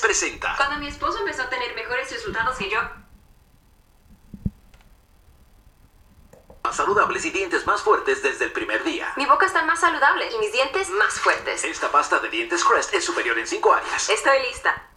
Presenta. Cuando mi esposo empezó a tener mejores resultados que yo, Más saludables y dientes más fuertes desde el primer día. mi boca está más saludable y mis dientes más fuertes. Esta pasta de dientes Crest es superior en 5 áreas. Estoy lista.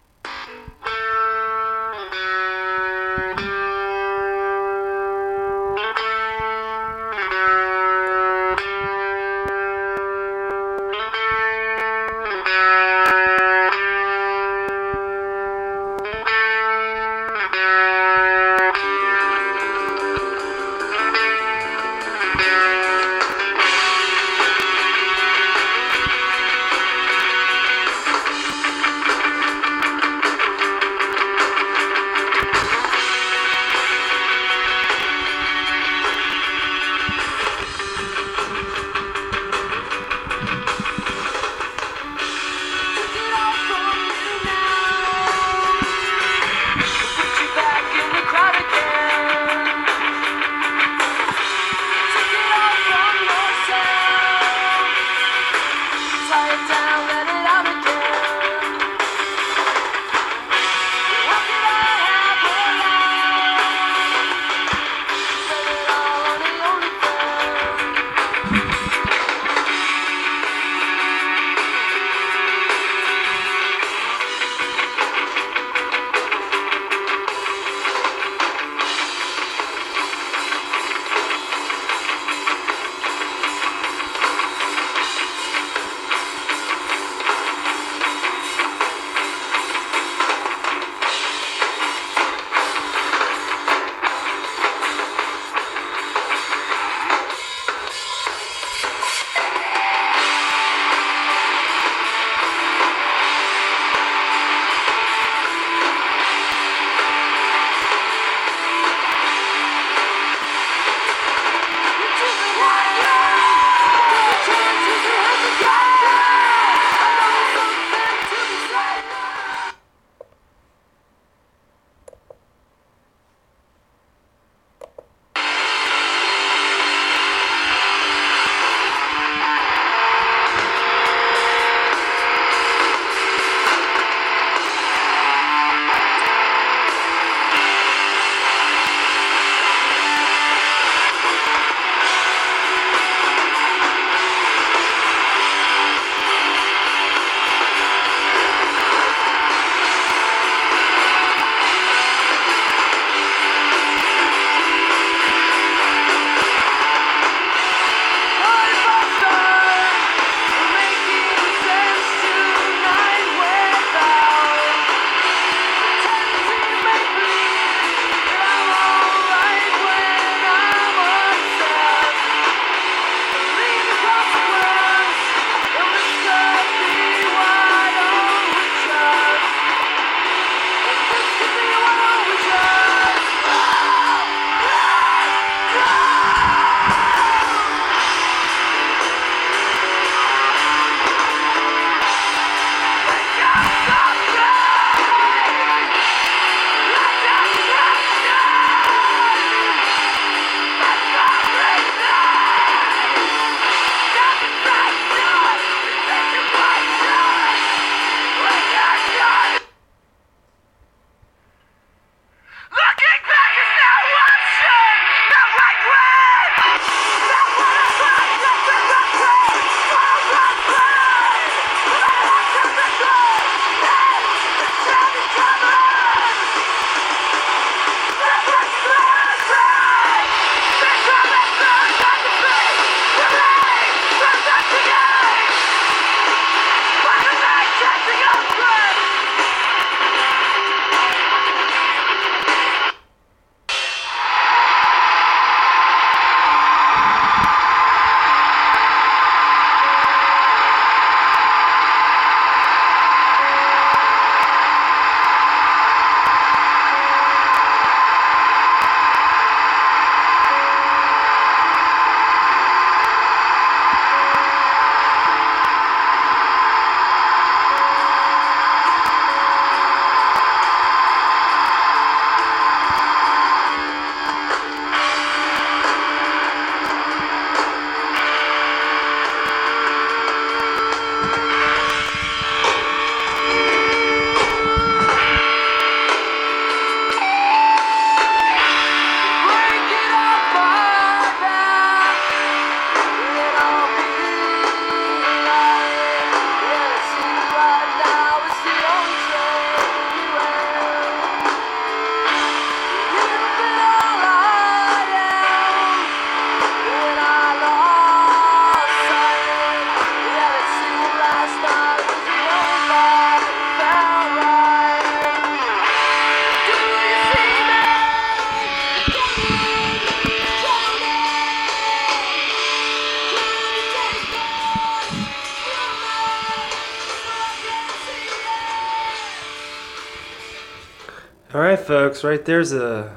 Right, there's a,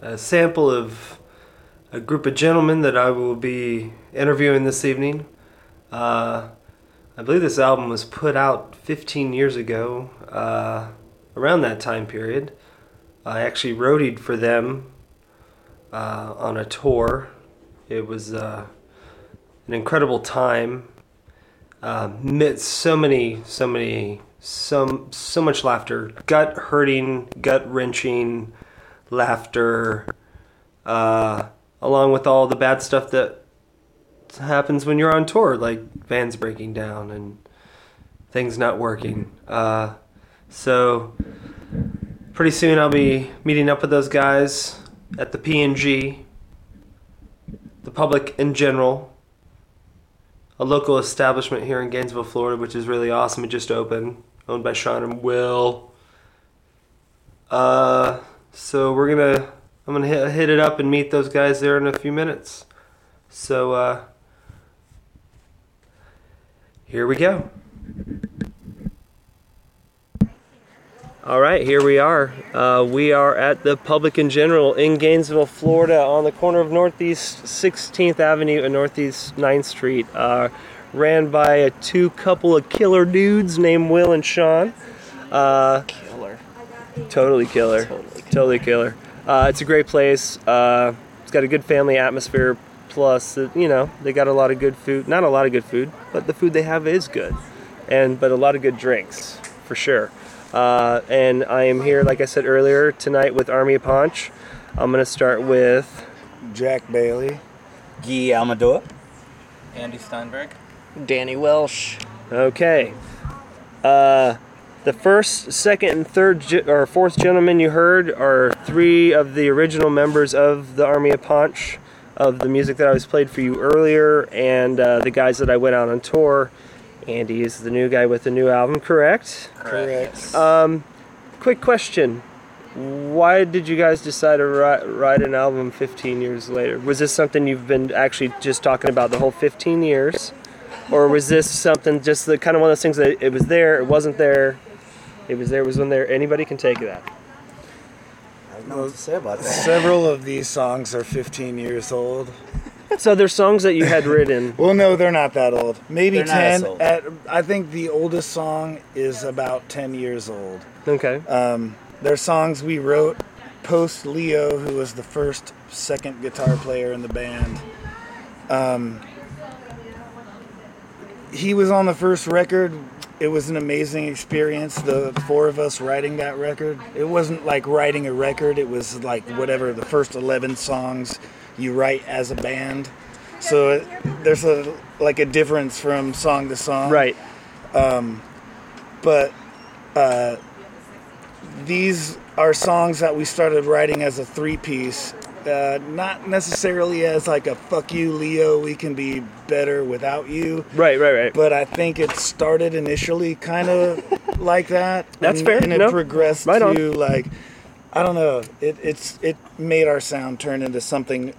a sample of a group of gentlemen that I will be interviewing this evening. Uh, I believe this album was put out 15 years ago, uh, around that time period. I actually roadied for them uh, on a tour. It was uh, an incredible time. Uh, met so many, so many, so so much laughter, gut hurting, gut wrenching laughter, uh, along with all the bad stuff that happens when you're on tour, like bands breaking down and things not working. Uh, so pretty soon I'll be meeting up with those guys at the PNG, the public in general, a local establishment here in Gainesville, Florida, which is really awesome. It just opened, owned by Sean and Will. Uh, so we're gonna, I'm gonna hit, hit it up and meet those guys there in a few minutes. So uh, here we go. All right, here we are. Uh, we are at the Public in General in Gainesville, Florida, on the corner of Northeast 16th Avenue and Northeast 9th Street. Uh, ran by a two couple of killer dudes named Will and Sean. Uh, Killer. totally killer. Totally Totally killer. Uh, it's a great place. Uh, it's got a good family atmosphere. Plus, you know, they got a lot of good food. Not a lot of good food, but the food they have is good, and but a lot of good drinks for sure. Uh, and I am here, like I said earlier, tonight with Army of Ponch. I'm gonna start with Jack Bailey. Guy Amador. Andy Steinberg. Danny Welsh. okay. Uh, the first, second, and third ge- or fourth gentleman you heard are three of the original members of the Army of Ponch, of the music that I was played for you earlier, and uh, the guys that I went out on tour. Andy is the new guy with the new album, correct? Correct. Um, quick question. Why did you guys decide to write, write an album 15 years later? Was this something you've been actually just talking about the whole 15 years? Or was this something just the kind of one of those things that it was there, it wasn't there, it was there, it wasn't there? Anybody can take that. I don't know what to say about that. Several of these songs are 15 years old. So there's songs that you had written. Well, no, they're not that old. Maybe They're not as 10. old. At, I think the oldest song is about 10 years old. Okay. Um, they're songs we wrote post Leo, who was the first second guitar player in the band. Um, he was on the first record. It was an amazing experience. The four of us writing that record. It wasn't like writing a record. It was like whatever the first eleven songs you write as a band. So it, there's a like a difference from song to song Right. but uh, these are songs that we started writing as a three piece uh, not necessarily as like a fuck you leo we can be better without you Right, right, right. but i think it started initially kind of like that That's and, fair, and it no, progressed right on. to like i don't know it, it's it made our sound turn into something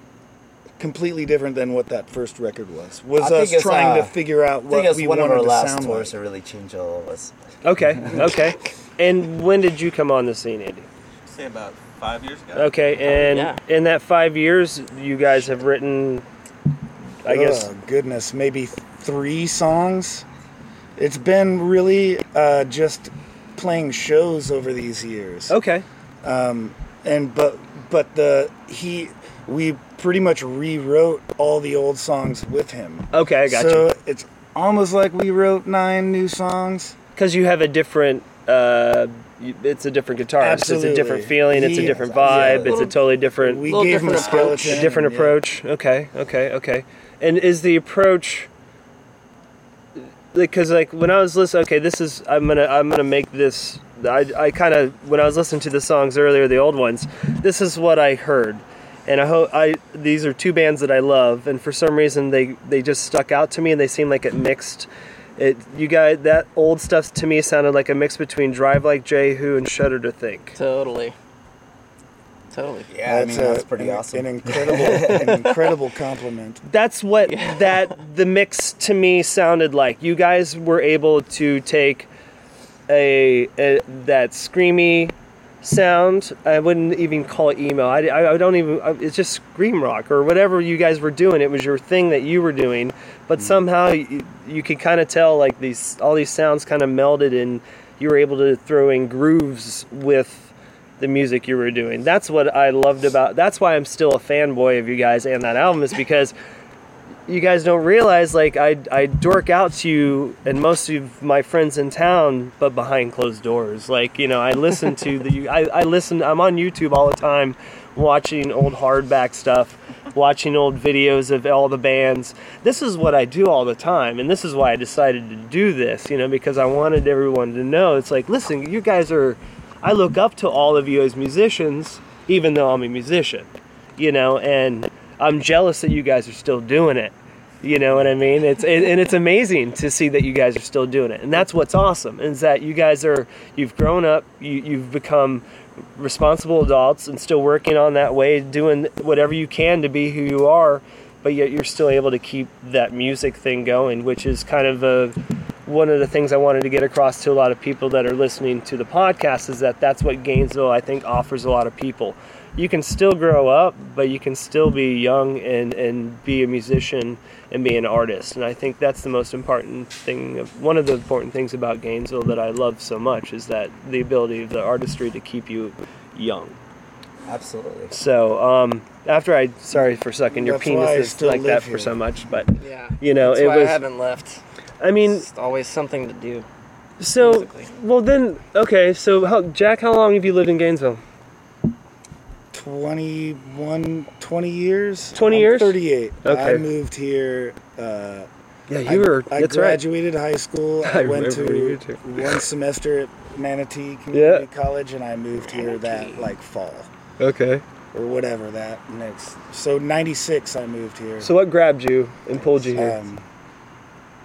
completely different than what that first record was was I us it's, trying to uh, figure out I think what it's we one of wanted our to last sound tours like. to really change all of us. Okay, okay. And when did you come on the scene, Andy? Say about five years ago. Okay, and Yeah. in that five years, you guys have written, I guess, Oh, goodness, maybe three songs. It's been really uh, just playing shows over these years, okay. Um, and but but the he we pretty much rewrote all the old songs with him. Okay, I got so you. it's almost like we wrote nine new songs. Because you have a different, uh, you- it's a different guitarist. It's a different feeling. It's a He- different yeah, vibe. it's a totally different, We Little gave him a different approach. a different yeah. approach. Okay, okay, okay. And is the approach because like when I was listening, okay, this is I'm gonna I'm gonna make this. I I kind of when I was listening to the songs earlier, the old ones, this is what I heard. And I hope I these are two bands that I love, and for some reason they they just stuck out to me, and they seem like it mixed. It you guys that old stuff to me sounded like a mix between Drive Like Jehu and Shudder to Think. Totally. Totally. Yeah, I mean a- that's pretty an, awesome. An incredible, an incredible compliment. That's what that the mix to me sounded like. You guys were able to take a, a that screamy, sound. I wouldn't even call it emo. I, I, I don't even. I- It's just scream rock or whatever you guys were doing. It was your thing that you were doing, but mm. somehow you, you could kind of tell like these all these sounds kind of melded and you were able to throw in grooves with the music you were doing. That's what I loved about. That's why I'm still a fanboy of you guys and that album is because you guys don't realize like I I dork out to you and most of my friends in town, but behind closed doors. Like you know, I listen to the I I listen. I'm on YouTube all the time, watching old hardback stuff, watching old videos of all the bands. This is what I do all the time, and this is why I decided to do this. You know, because I wanted everyone to know. It's like, listen, you guys are. I look up to all of you as musicians, even though I'm a musician. You know, and I'm jealous that you guys are still doing it. You know what I mean? It's and it's amazing to see that you guys are still doing it, and that's what's awesome. Is that you guys are you've grown up, you you've become responsible adults, and still working on that way, doing whatever you can to be who you are, but yet you're still able to keep that music thing going, which is kind of a one of the things I wanted to get across to a lot of people that are listening to the podcast is that that's what Gainesville I think offers a lot of people. You can still grow up, but you can still be young and, and be a musician and be an artist. And I think that's the most important thing. One of the important things about Gainesville that I love so much is that the ability of the artistry to keep you young. Absolutely. So um, after I, sorry for sucking your That's why penis is still like that live for so much, but Yeah. you know That's it why was. I haven't left. I mean, It's always something to do. so musically. well then okay. So how, Jack, how long have you lived in Gainesville? 21, 20 years. 20 I'm years? 38. Okay. I moved here. Uh, Yeah, I, you were. I that's right. graduated high school. I I, went to one semester at Manatee Community Yeah. College, and I moved here that like fall Okay. or whatever that next. So '96, I moved here. So what grabbed you and pulled you here? um,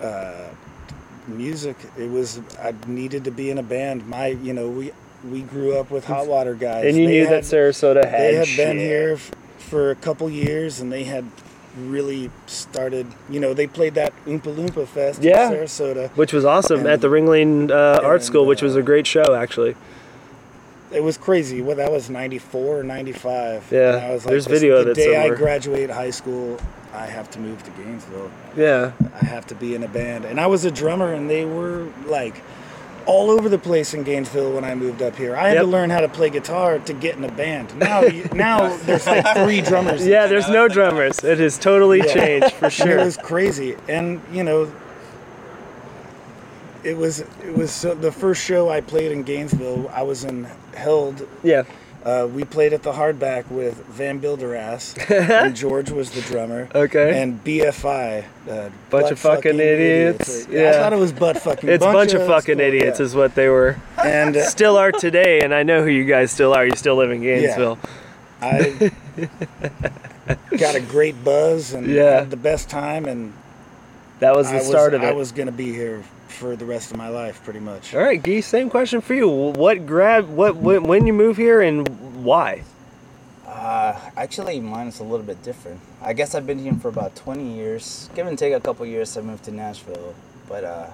uh, music. It was I needed to be in a band. My, you know, we we grew up with Hot Water guys. and you They knew had- that Sarasota had. they had shit. been here f- for a couple years and they had really started you know they played that oompa loompa fest Yeah. in sarasota which was awesome at the Ringling uh, Art and, School, which was a uh, great show actually. it was crazy well that was 94 or 95 Yeah, And I was like, there's video of it. the day somewhere. i graduate high school i have to move to gainesville Yeah. i have to be in a band and i was a drummer and they were like all over the place in Gainesville when I moved up here. I had Yep. to learn how to play guitar to get in a band. Now, you, now there's like three drummers. Yeah, there's no drummers. It has totally Yeah. changed for sure. it was crazy, and you know, it was it was so, the first show I played in Gainesville. I was in Held. yeah. Uh, we played at the Hardback with Van Bilderass, and George was the drummer. Okay. And BFI, uh, Bunch of fucking idiots. Yeah, I thought it was butt fucking. It's a bunch of fucking school- idiots, yeah. is what they were. And uh, Still are today, and I know who you guys still are. You still live in Gainesville. Yeah. I got a great buzz and Yeah. had the best time, and That was I the was, start of it. I was gonna be here for the rest of my life, pretty much. All right, Gee, same question for you. What grab? What when, when you move here and why? Uh, actually, mine is a little bit different. I guess I've been here for about 20 years. Give and take a couple years, I moved to Nashville. But uh,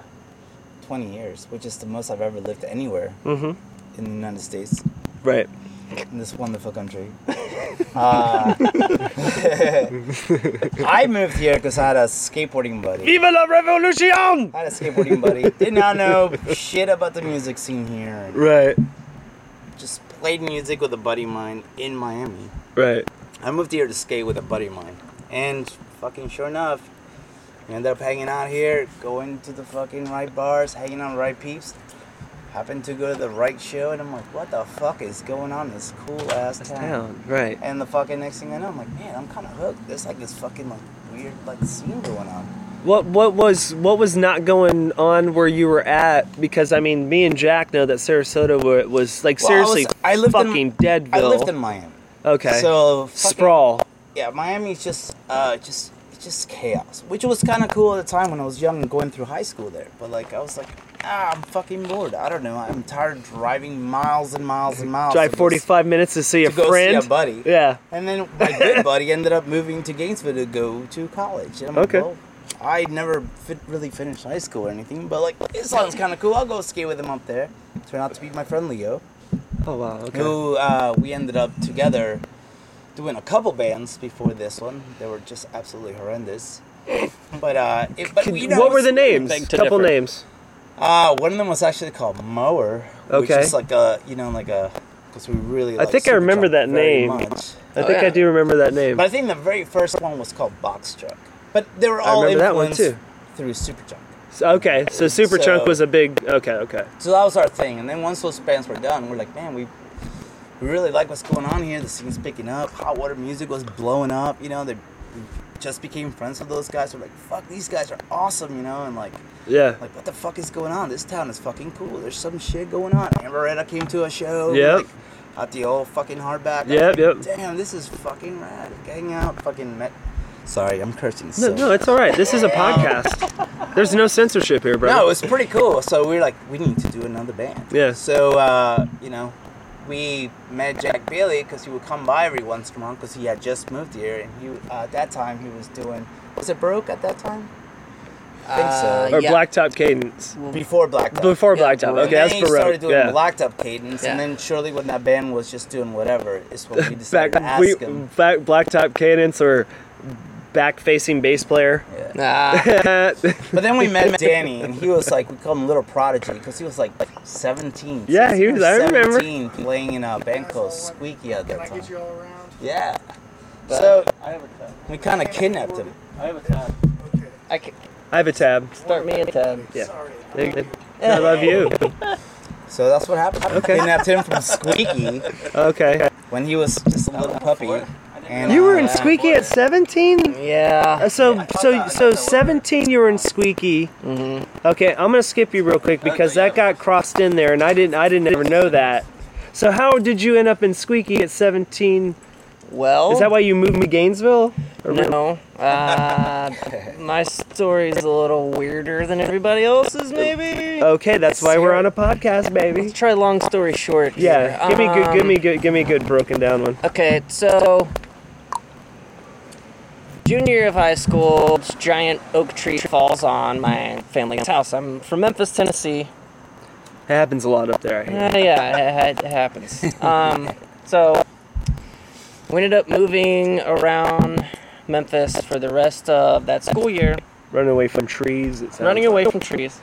20 years, which is the most I've ever lived anywhere Mm-hmm. in the United States, Right. In this wonderful country. uh, I moved here because I had a skateboarding buddy. Viva la revolution! I had a skateboarding buddy. Did not know shit about the music scene here. Right. just played music with a buddy of mine in Miami. Right. I moved here to skate with a buddy of mine. And fucking sure enough, we ended up hanging out here, going to the fucking right bars, hanging out with the right peeps. Happened to go to the right show, and I'm like, what the fuck is going on in this cool ass town? Down. Right. And the fucking next thing I know, I'm like, man, I'm kind of hooked. There's like this fucking like weird like scene going on. What what was what was not going on where you were at? Because I mean, me and Jack know that Sarasota were, was like Well, I was- seriously I lived in- fucking Deadville. I lived in Miami, okay. so fucking- sprawl. yeah, Miami's just uh just just chaos, which was kind of cool at the time when I was young and going through high school there. But like I was like, ah, I'm fucking bored. I don't know. I'm tired of driving miles and miles and miles. Drive 45 this- minutes to see a go friend. see a buddy. Yeah. And then my good buddy ended up moving to Gainesville to go to college. And I'm Okay. like, well, I never fit, really finished high school or anything, but like it sounds kind of cool. I'll go skate with him up there. Turned out to be my friend Leo. Oh wow. Okay. who uh, we ended up together doing a couple bands before this one. They were just absolutely horrendous. But uh, it, but you know, what were the names? beg to Couple differ. names. Uh, one of them was actually called Mower, which is like a you know like a because we really. I think I remember that name. Much. I Oh, think I do remember that name. But I think the very first one was called Box Truck. But they were I all remember that one, influenced too. through Supertramp. So- okay, so Superchunk So- was a big. Okay, okay. So that was our thing. And then once those bands were done, we're like, man, we we really like what's going on here. The scene's picking up. Hot water music was blowing up. You know, they we just became friends with those guys. We're like, fuck, these guys are awesome. You know, and like, Yeah. like what the fuck is going on? This town is fucking cool. There's some shit going on. Amberetta came to a show. Yeah. Like, at the old fucking hardback. Yep, like, yep. Damn, this is fucking rad. Hang out, fucking met. Sorry, I'm cursing. No, so no, it's all right. This is a podcast. There's no censorship here, bro. no, it was pretty cool. So we were like, we need to do another band. Yeah. So, uh, you know, we met Jack Bailey because he would come by every once in a while because he had just moved here. And he, uh, at that time, he was doing, was it Broke at that time? I think so. Uh, or yeah. Blacktop Cadence. Before Blacktop. Before Yeah, Blacktop. Baroque. Okay, and that's then he Baroque. started doing Yeah. Blacktop Cadence, and then surely when that band was just doing whatever, is when we Back, decided to ask we, him. back, Blacktop Cadence or back-facing bass player. Nah. But then we met Danny, and he was like, we called him Little Prodigy because he was like 17. Yeah, he was- I remember. 17, playing in a band called Squeaky at that time. you all around? Yeah. So I have a tab. we kind of kidnapped him. I have a tab. I can I have a tab. start me a tab. Yeah. I love you. So that's what happened. Okay. Kidnapped him from Squeaky Okay. when he was just a little puppy. And You were in Squeaky at 17? Yeah. Uh, So so so 17 you were in Squeaky. Mm-hmm. Okay, I'm gonna skip you real quick because that got crossed in there, and I didn't I didn't ever know that. So how did you end up in Squeaky at 17? Well. Is that why you moved to Gainesville? Or No. Uh, my story's a little weirder than everybody else's, maybe. Okay, that's why we're on a podcast, baby. Let's try long story short. Yeah, here. give me good, give Um, me good, give me a good broken down one. Okay, so junior year of high school, this giant oak tree falls on my family's house. I'm from Memphis, Tennessee. It happens a lot up there. I. Uh, yeah, it, it happens. Um, so we ended up moving around Memphis for the rest of that school year, Running away from trees. Running like. away from trees.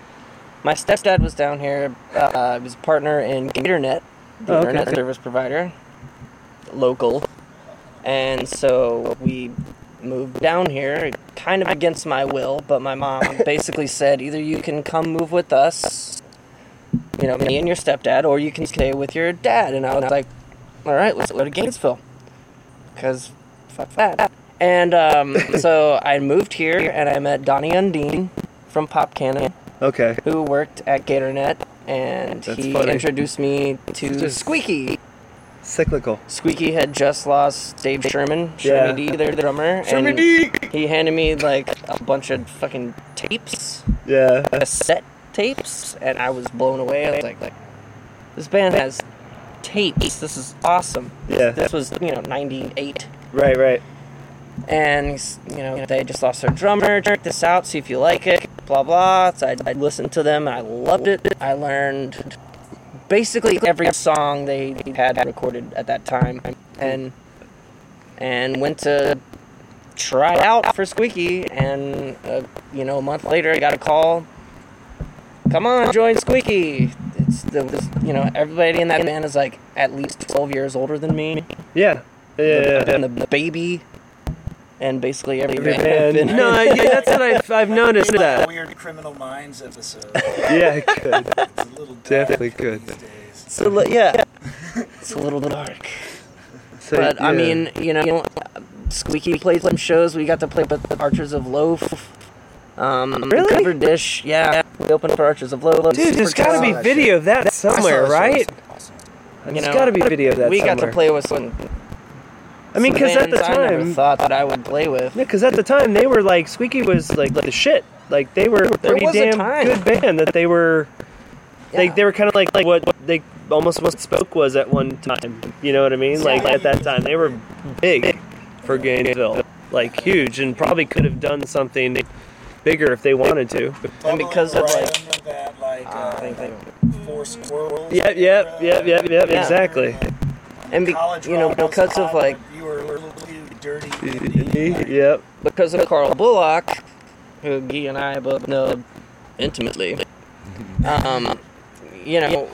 My stepdad was down here. Uh, he was a partner in GatorNet, the Oh, okay. internet service provider, local. And so we moved down here, kind of against my will, but my mom basically said either you can come move with us, you know, me and your stepdad, or you can stay with your dad. And I was like, all right, let's go to Gainesville. Because fuck that. And um, so I moved here and I met Donnie Undine from Pop Cannon Okay. who worked at GatorNet, and That's he funny. introduced me to Just- Squeaky. Cyclical. Squeaky had just lost Dave Sherman, Yeah. Sherman D, their drummer, Sherman and D! he handed me like a bunch of fucking tapes, Yeah. cassette tapes, and I was blown away. I was like, like this band has tapes. This is awesome. Yeah. This was you know '98. Right. Right. and you know they just lost their drummer check this out see if you like it blah blah so I, I listened to them and i loved it i learned basically every song they had recorded at that time and and went to try out for squeaky and uh, you know a month later i got a call come on join squeaky it's the, this, you know everybody in that band is like at least 12 years older than me Yeah. Yeah. yeah, yeah. and the baby, and basically every, Every band. band. I've been in. No, yeah, that's what I've, I've noticed that. Weird Criminal Minds episode. Yeah, it could. It's a little dark Definitely could. these days. It's li- yeah, it's a little dark, So, but I mean, you know, Squeaky played some shows. We got to play with the Archers of Loaf. Um, Really? Cover Dish, yeah. We opened for Archers of Loaf. dude, there's got to be video of that somewhere, right? You There's know, got to be video of that We got to play with some. I mean, because at the bands I never time, thought that I would play with. Yeah, because at the time they were like Squeaky was like the shit. Like they were a pretty was a damn good band. That they were, they Yeah. they were kind of like like what they almost what Spoke was at one time. You know what I mean? Like at that time they were big for Gainesville, like huge, and probably could have done something bigger if they wanted to. And because of, like- under that, like, Uh, uh, thank you. four squirrels. Yep, yep, yep, yep, yep. Yeah. Exactly. And be, you know, dropouts because of like you were a little too dirty. Yep. because of Carl Bullock, who Guy and I both know intimately. Um, you know,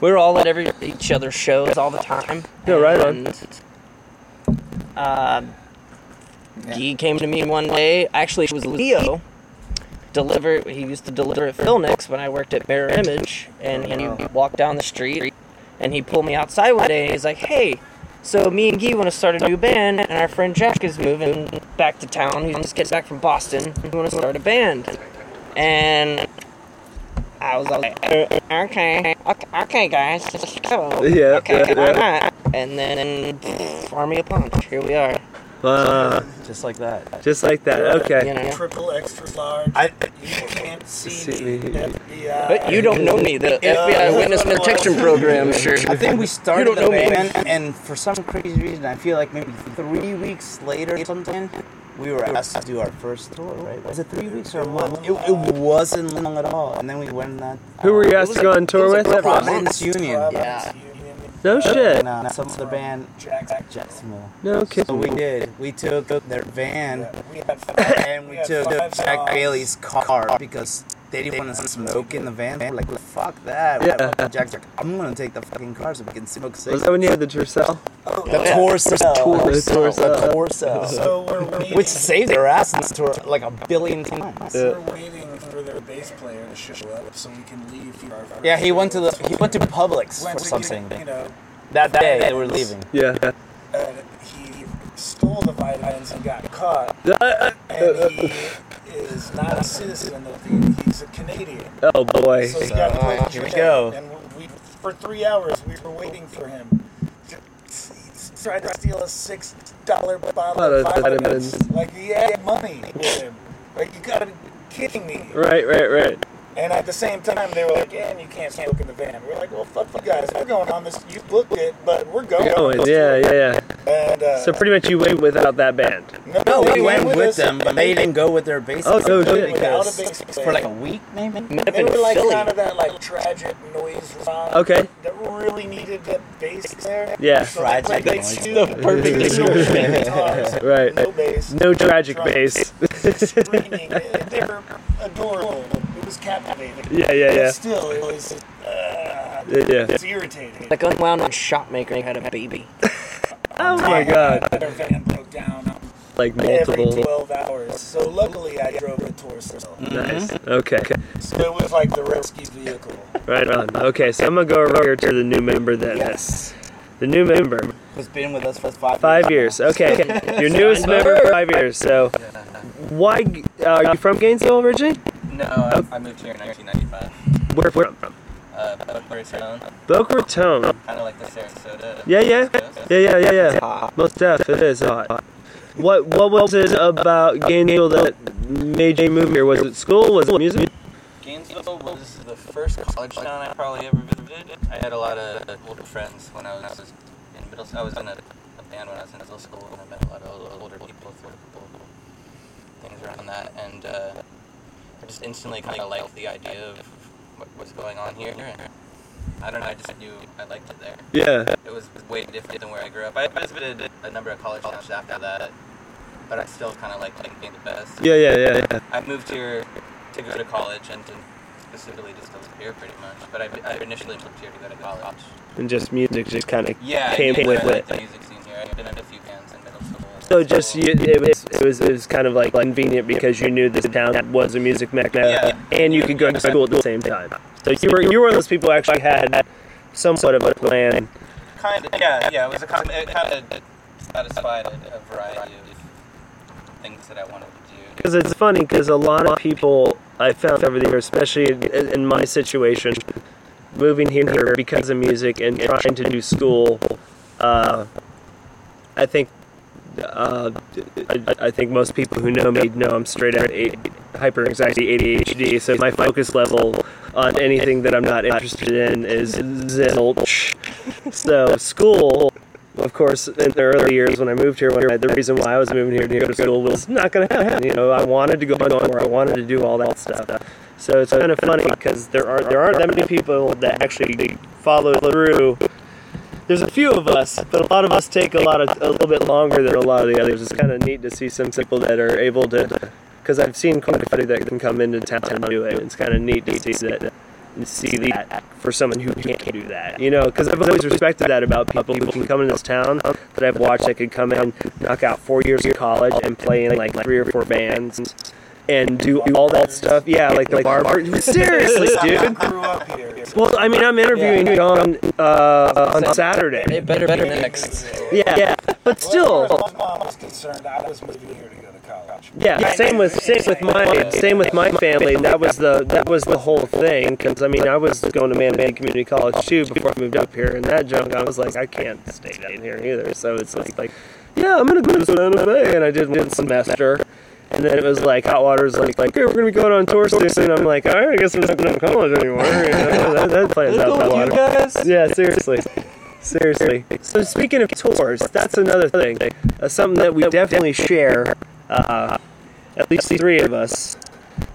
we were all at every each other's shows all the time. Yeah, right on. And, Uh, Guy came to me one day. Actually, it was Leo. Deliver. He used to deliver at Philnix when I worked at Mirror Image, and he walked down the street, and he pulled me outside one day. and He's like, "Hey, so me and Guy want to start a new band, and our friend Jack is moving back to town. He just gets back from Boston. We want to start a band." And I was like, "Uh, "Okay, okay, okay, guys, let's go." Yeah, Okay, yeah, yeah. And then pff, Army of Ponch. Here we are. Uh, Just like that. just like that. Okay. You know. Triple extra large. I, You can't see, See me. me. FBI. But you don't know me, the Yeah, FBI Witness Protection. Program. Sure. I think we started You don't the know me. band, and for some crazy reason, I feel like maybe three weeks later or something, we were asked to do our first tour, right? Was it three weeks or a month? It, it wasn't long at all, and then we went on that. Who were you asked to go on tour it was with? a Providence Union. Yeah. No shit. And uh, some other band, Jack, Jacksonville. No So kidding. we did. We took their van we had five, and we had took five Jack songs. Bailey's car because they didn't want to smoke in the van. We're like, fuck that. Yeah. Jack, Jack, I'm gonna take the fucking car so we can smoke Was that when you had the Tercel? The torso. The torso. The torso. So we're waiting, Which saved their ass in tour like a billion times. Yeah. we're waiting for their bass player to show up so we can leave for our first Yeah, he went to the he went to Publix Went for to something. get, You know, That day they were leaving. Yeah. uh, he stole the vitamins and got caught, and he is not a citizen of the. He's a Canadian. Oh boy. So he got uh-huh. put here we go. And we, for three hours, we were waiting for him. He tried to steal a six dollar bottle of of vitamins. vitamins. Like he had money with him. Like you gotta be kidding me. Right, right, right. And at the same time, they were like, "Yeah, and you can't smoke in the van." We're like, "Well, fuck you guys. We're going on this. You booked it, but we're going." Oh, yeah, yeah, yeah. And uh, So pretty much you went without that band. no, No, they we went with us. them, but they didn't go with their bass. Oh, no player shit. Without a because bass player. for like a week maybe. Might have They been were like Philly. kind of that like tragic noise rock. Okay. That really needed that bass there. Yeah. So they Tragic played noise. two perfect extreme guitars, Right. No bass. No tragic drums, bass. Screaming. They were adorable. It was captivating. Yeah, yeah, But yeah. still, it was. Uh, Yeah, yeah. It's irritating. Like unwound on Shotmaker had a baby. Oh my god. Their van broke down Like multiple. every 12 hours. So luckily, I drove a torso. Nice. Okay. So it was like the rescue vehicle. Right on. Okay, so I'm gonna go over here to the new member then. Yes. The new member. Who's been with us for five Five years. Okay. Your newest member for five years. So why uh, are you from Gainesville originally? No, I, I moved here in 1995. Where where from? Uh, Boca Raton, Boca Raton. kind of like the Sarasota. Yeah, yeah. Yeah, yeah, yeah, yeah. Most def, it is hot. What what was it about Gainesville that made you move here? Was it school? Was it music? Gainesville was the first college town I probably ever visited. I had a lot of older friends when I was in middle school. I was in a, a band when I was in middle school, and I met a lot of older people through things around that. And uh, I just instantly kind of liked the idea of what was going on here. I don't know, I just knew I liked it there. Yeah. It was way different than where I grew up. I visited a number of college towns after that, but I still kind of liked Lincoln the best. Yeah, yeah, yeah, yeah. I moved here to go to college and to specifically just to live here pretty much. But I, I initially moved here to go to college. And just music just kind of Yeah, came with like it. the music scene here. I've been in a few So just you, it was it was it was kind of like convenient because you knew this town that was a music mecca, Yeah. and you could go to school at the same time. So you were you were one of those people who actually had somewhat of a plan. Kind of, yeah, yeah. It was a kind it kind of satisfied a, variety of things that I wanted to do. Because it's funny because a lot of people I found over the years, especially in, in my situation, moving here because of music and trying to do school, uh, I think. Uh, I, I think most people who know me know I'm straight out hyper anxiety ADHD. So my focus level on anything that I'm not interested in is zilch. So school of course, in the early years when I moved here, the reason why I was moving here to go to school was not going to happen. You know, I wanted to go somewhere, I wanted to do all that stuff. So it's kind of funny because there are there aren't that many people that actually follow through. There's a few of us, but a lot of us take a lot of a little bit longer than a lot of the others. It's kind of neat to see some people that are able to, because I've seen quite a few that can come into town and do it. It's kind of neat to see that see that for someone who can't do that. You know, because I've always respected that about people who can come into this town that I've watched that could come in, knock out four years of college, and play in like three or four bands. And do all that stuff, yeah, like the barber. Seriously, dude. grew up here. Well, I mean, I'm interviewing you on uh, on Saturday. It better better next. Yeah, yeah, but still, My mom was concerned I was moving here to go to college. Yeah, same with same with my same with my family. That was the that was the whole thing. Because I mean, I was going to Manatee Community College too before I moved up here, and that junk. I was like, I can't stay down here either. So it's like, like, yeah, I'm gonna go to Santa Fe, and I did one semester. And then it was like hot water's like like hey, we're gonna be going on tour soon. And I'm like, all right, I guess I'm not going to college anymore. You know, that, that plays out that water. Yeah, seriously. Seriously. So speaking of tours, that's another thing. Uh, something that we definitely share. Uh, at least three of us.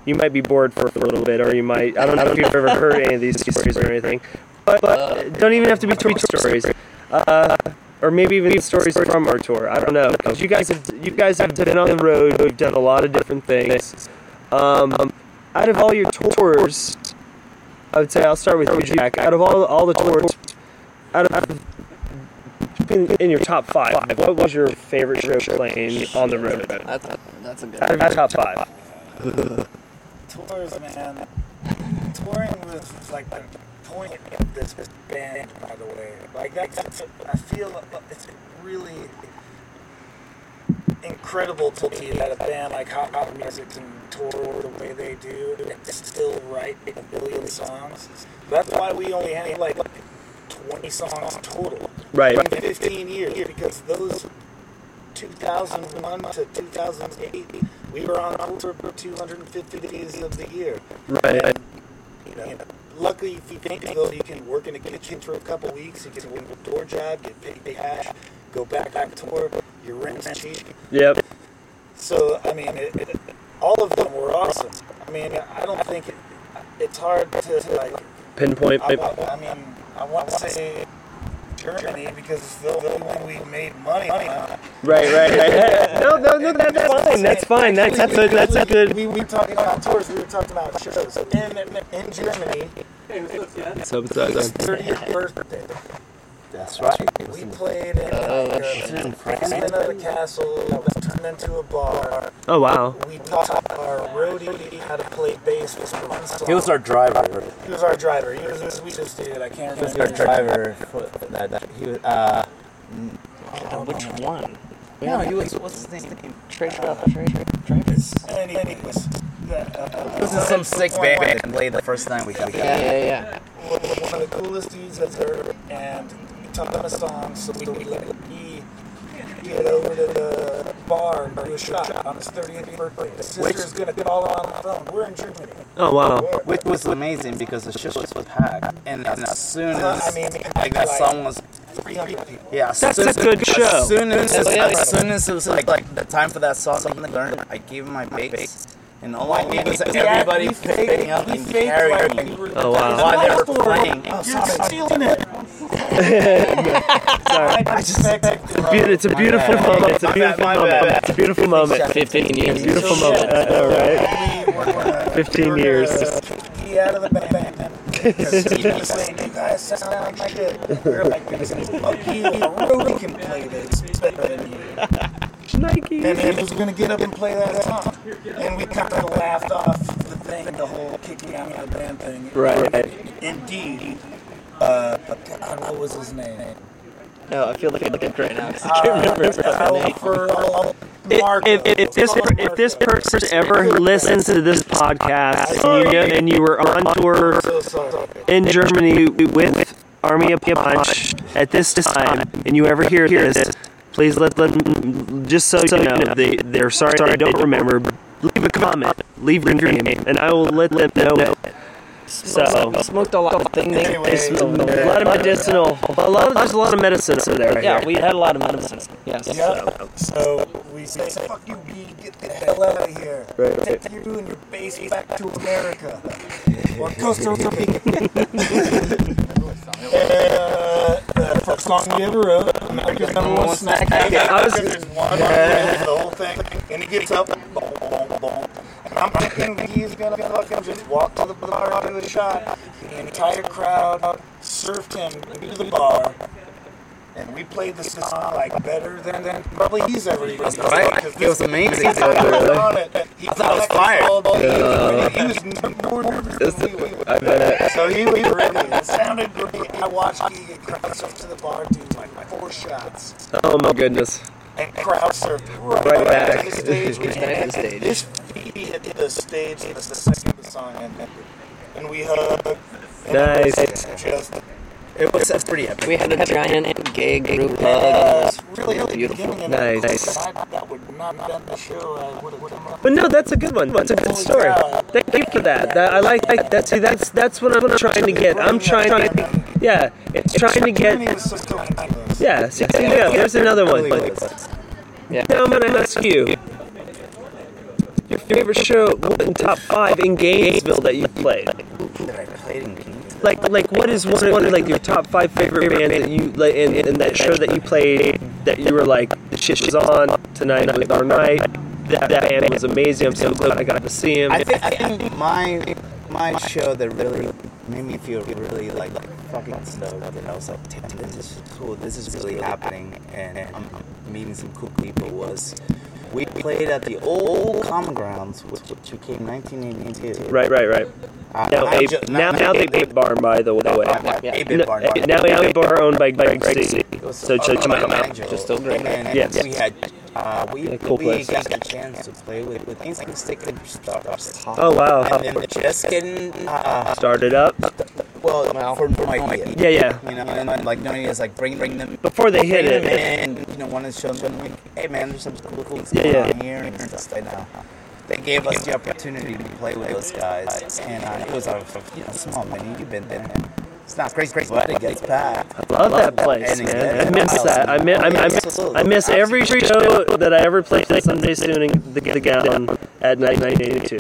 You might be bored for a little bit, or you might. I don't know if you've ever heard any of these stories or anything. But, but don't even have to be tour stories. Uh, or maybe even stories from our tour. I don't know. Because you guys have you guys have been on the road. We've done a lot of different things. Um, out of all your tours, I would say I'll start with you, Jack. Out of all all the tours, out of in, in your top five, what was your favorite show playing on the road? That's a, that's a good. Out of your top five. Tours, man. Touring was like the point of this band, by the way. Like that's, I feel it's really incredible to me that a band like Hot Hot Music can tour the way they do and still write a billion songs. That's why we only had like 20 songs total Right. in 15 years because those 2001 to 2008 we were on tour for 250 days of the year. Right. You know, luckily, if you think though, you can work in a kitchen for a couple weeks. You get a door job, get paid cash, go back back to work. Your rent's cheap. Yep. So I mean, it, it, all of them were awesome. I mean, I don't think it, it's hard to like. Pinpoint. I, I mean, I want to say Germany because it's the only one we made money on. Right, right, right. No, no, no. That, that's fine. That's fine. That's that's a that's a good. We, we were talking about tours. We were talking about shows in in Germany. So uh, His 30th birthday. That's right. We played in like, a basement of the castle that was turned into a bar. Oh wow. We taught our roadie how to play bass for one song. He was our driver. He was our driver. He was the sweetest dude. I can't He was remember. our driver. For that, that he was. Uh, Which one? no, he was. What's his name? Trade up, trade Travis. And he, and he was. Uh, He was in some sick band that played the first time we got Yeah, yeah, yeah. one of the coolest dudes I've heard, and he taught us songs, so we we let he get over to the bar and do a shot on his 30th birthday. His sister's gonna call him on the phone. We're in Germany. Oh wow. Which was amazing because the show was packed, and as soon Uh, I as mean, like that song was 300 people. Yeah, as That's soon a as- good show. As soon as, as soon as it was like, like the time for that song something to learn, I gave him my bass, and all I needed was everybody we faked- picking up we and faked carrying like me we were- Oh wow. while they were playing. Oh, You're stealing it. Sorry. I just Beau- It's a beautiful bad. moment. It's a My bad, beautiful my moment. It's a beautiful moment. 15 years. Beautiful moment. I know, right? We were gonna- 15 years. gonna kick you out of the band. Because he was saying, you guys sound like shit. We were like, fuck you, Roadie can play this better than you. Nike. And he was gonna get up and play that song. And we kind of laughed off the thing, the whole kicking out of the band thing. Right, right. Indeed. Uh, God, what was his name? No, I feel like I'm looking right now 'cause I can't remember his fucking name. For, uh, If, Marco. if, if this if this person ever listens to this podcast and you, and you were on tour in Germany with Army of Ponch at this time, and you ever hear this, please let them, just so you know, they, they're sorry they don't remember, leave a comment, leave your name, and I will let them know. So smoked a lot of things. They, Anyway, smoked a lot of medicinal. A lot of, there's a lot of medicine there. Yeah, we had a lot of medicine. Yes. Yeah. So we say, fuck you, B, get the hell out of here. Right, right. Take you and your base back to America. or Costa Rica. Uh, the first song we ever wrote, America's number one snack. I was- one the whole thing, and he gets up, boom, boom, boom. I'm thinking he's gonna fucking just walk to the bar, do a shot. The entire crowd surfed him to the bar. And we played the song like better than, than probably he's ever done. right. It was amazing. was on it. He I thought it was fire. the- He was more nervous than we were. I bet. So he was ready. It sounded great. I watched Keegan crouch up to the bar, do like four shots, Oh my goodness. and crowd surfed right, Right back back. to the stage. Right back to the stage. His feet hit the stage. It the second the song, and, and we hugged. and Nice. It was just It was that's pretty epic. We had a giant and gay group hug. uh, it was really, really beautiful. beginning, and Nice. that would not have done the show. I would have come up. But no, that's a good one. That's a good story. Thank you for that. that I like that. That's see, that's that's what I'm trying to get. I'm trying to, yeah, it's trying to get, was so still ridiculous. yeah. See, yeah, there's another one. Really was. Now I'm gonna ask you, your favorite show in top five in Gainesville that you played. That I played in Gainesville. Like, like what is one of like your top five favorite bands that you like in, in that show that you played that you were like the shit was on tonight was our night. That, that band was amazing. I'm so glad I got to see him. I think I think my my show that really made me feel really like fucking stoked that I was like, damn, this is cool. This is really happening, and I'm meeting some cool people. Was we played at the old Common Grounds, which, which became 1982. Right, right, right. Uh, Now, a, ju- now, not- now they Bar, by the way. Yeah. Ape Bar, No, Bar. now Ape Bar owned by Greg C. So check them out. Just still great. And Yes. we had uh, we, Yeah, cool we place. got the chance to play with with things like Stick and Stars. Oh wow, And then just getting uh, started up. well, Well. for, for my idea. Yeah, yeah. You know, and then like knowing is like bring bring them Before they hit it. in, you know, want to show them like, hey man, there's some cool things Yeah, going yeah. on here and stuff like that. They gave us the opportunity to play with those guys, and uh, it was a you know small venue. You've been there. It's not crazy, crazy, but it gets packed. I love that place, man. I miss that. I miss, I, I, miss, I miss every show that I ever played at Sunday Tuning the, the Gown at night 1982.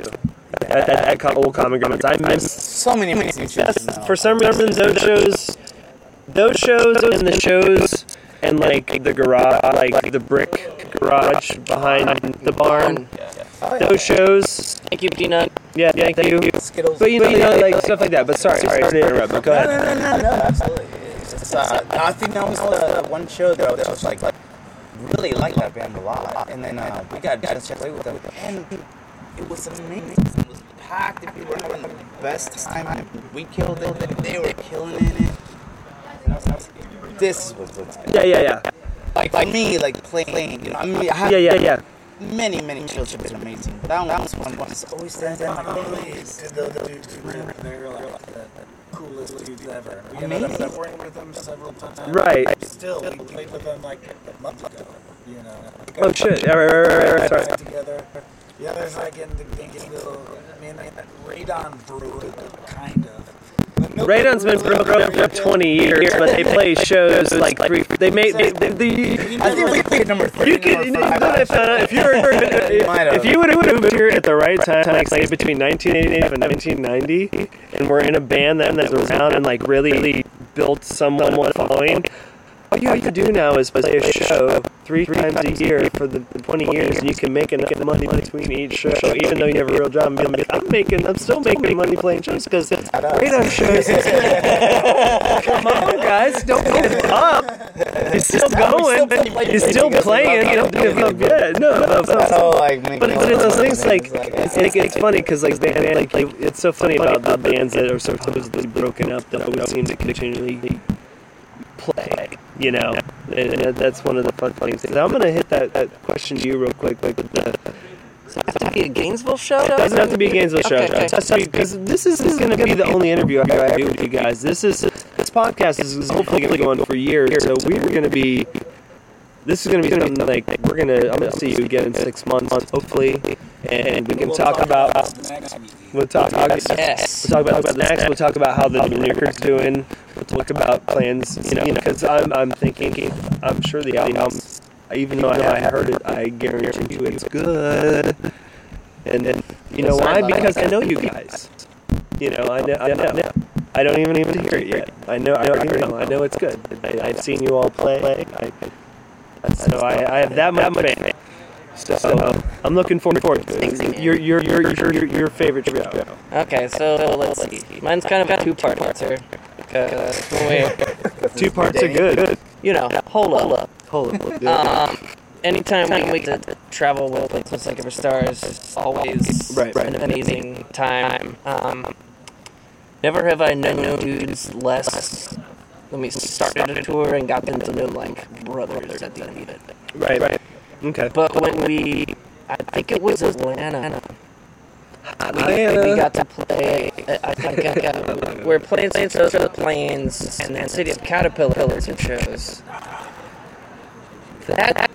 At, at, at Old Common Grounds. I miss So many amazing shows for some reason those shows, those shows and the shows and like the garage, like the brick garage behind the barn. Oh, yeah. Those shows, Thank you, Peanut. yeah, thank you. Skittles. But you know, you know, like stuff like that. But sorry, sorry to interrupt. But go No, ahead. no, no, no, no, absolutely. It's just, uh, I think that was the one show that I was just like, really liked that band a lot. And then uh, we got just to play with them, and it was amazing. It was packed. We were having the best time. We killed it. They were killing it. And I was like, This is what's what's Yeah, yeah, yeah, like for me, like playing. You know, I mean, I have yeah, yeah, yeah. Many, many shows have been amazing. That one was one. Just always stands out. Not only did the, the dudes remember they're like the coolest dudes ever. We ended up working with them several times. Right. Still, we played with them like a month ago. You know. Oh shit! Yeah, right, right, right, right, Back right. together. The others like in the Gainesville. I mean, Radon brewed, kind of. Radon's been broken for 20 years, but they play shows like three. They made they, they, they, I think we played number three. You could, number five. out? Uh, if you were, if you would have moved here at the right time, like say between 1988 and 1990, and we're in a band that that's around and like really, really built somewhat following, all you have to do now is play a show three times a year for the 20 years, and you can make enough money between each show, even though you have a real job. And be like, I'm making, I'm still making money playing shows because it's radar shows. Come on, guys, don't give up. He's still going. He's still playing. You don't give up yet. No, no, no. how oh, like. make But it's those things like like it's, like, it's funny because like band like you- it's so funny about the bands that are so supposedly broken up that always seem to continually play. You know, and that's one of the fun things. I'm gonna hit that, that question to you real quick. Like with the Does it have to be a Gainesville show? it doesn't have to be a Gainesville show. Okay, okay. Just tell you because this is, is going to be the only interview I do with you guys. This is this podcast is, is hopefully going to go on for years. So we're going to be this is gonna be something like we're gonna. I'm gonna see you again in six months, hopefully, and we can talk about. We'll talk. Yes. We'll talk about the next. We'll talk about how the new record's doing. We'll talk about plans. You know, because I'm I'm thinking. I'm sure the album, even though I heard it, I guarantee you it's good. And then you know why? Because I know you guys. You know, I know. I know. I don't even even hear it yet. I know. I know. I know it's good. I, I've seen you all play. I, so I, I have that much faith. So, so I'm looking forward to it. Your your your your your, your favorite show. Okay, so let's see. Mine's kind of a two-part answer because when we, Two parts are good. you know, hold up. Hold on. Um, anytime we, we get to travel with places like Ever Stars, it's always Right, right. an amazing time. Um, never have I known dudes less when we started a tour and got them to know like brothers at the end of it. Right, right. Okay. But when we, I think it was Atlanta. We, Atlanta. we got to play. I think uh, we're playing Saints of the Plains and then City of Caterpillars and shows. That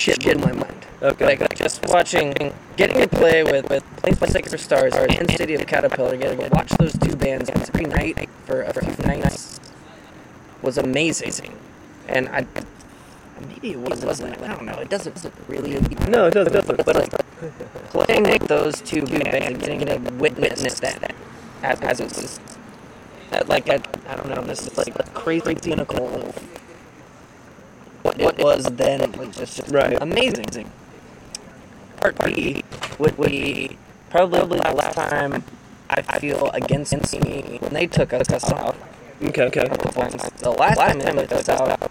shit blew my mind. Okay. Like just watching, getting to play with with Plains by Sacred Stars and City of Caterpillar, getting to watch those two bands every night for a few nights was amazing. And I maybe it was, wasn't. I don't know. It doesn't, doesn't really. No, it doesn't. But, but like playing with those two bands and getting to witness that as, as it was, at like I, I don't know, this is like a crazy pinnacle what it was then. Was just, just Right. amazing. Part B would be probably the last time I feel against me when they took us out. Okay, okay. The last time they took us out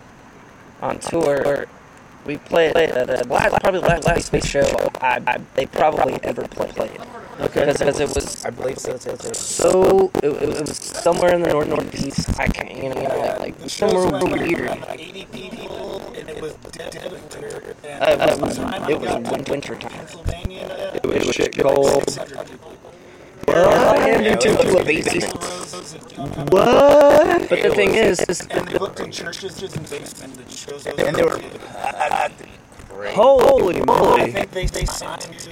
on tour, we played uh, the last, probably the last, last space show I, I, they probably ever played. Okay. Because it was I believe so. so, so. so it, it was somewhere in the north northeast. I can't, you know, like, like somewhere weird. Eighty people, and it was dead winter. Uh, it was, it was win- winter time. Pennsylvania. It was shit cold. Well, and into a basement. What? But the thing is, is And they booked in churches and basement that shows those. And they were. Holy I moly! think they they signed to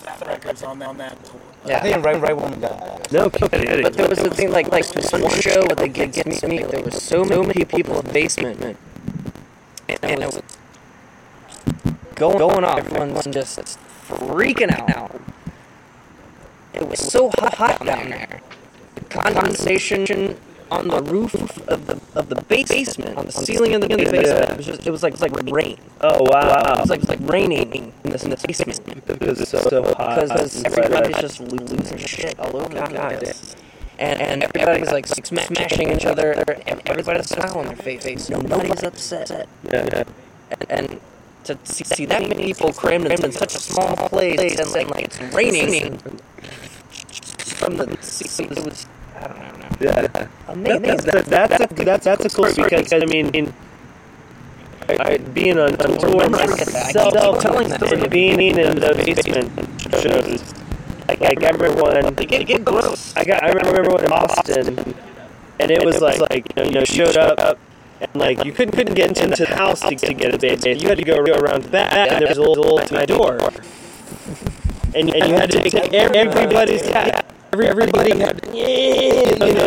Fat Records on on that tour. I think right, right when we got No kidding. But there was the thing, like, like one show with the gig gets me. There was so many people in the basement, and it was going going off. Everyone's just freaking out. It was so hot down there. The condensation on the roof of the of the basement, on the ceiling of the basement. It was just it was like it was like rain. Oh wow! It was like it was like raining in this in this basement Because it's so hot. because everybody's just losing shit all over the place. And, and everybody's like smashing each other, and everybody's smiling on their face. No, Nobody's upset. Yeah, yeah. And, and to see, see that many people crammed in such a small place, and like, like it's raining from the sea, it was I don't know. Yeah. Amazing. That's, that's, that's, a, that's, that's a cool story because, I mean, in, I, being on, on tour I. I myself keep telling that story. and being in those basement shows, like, like I remember when, They get, get gross. I got, I remember when in Boston, and it was like, you know, you know, showed up, and like you couldn't couldn't get into the house to, to get a basement. You had to go around the back, and there was a little to old door, and, and you had to take everybody's cat. Every, everybody had, yeah, you know,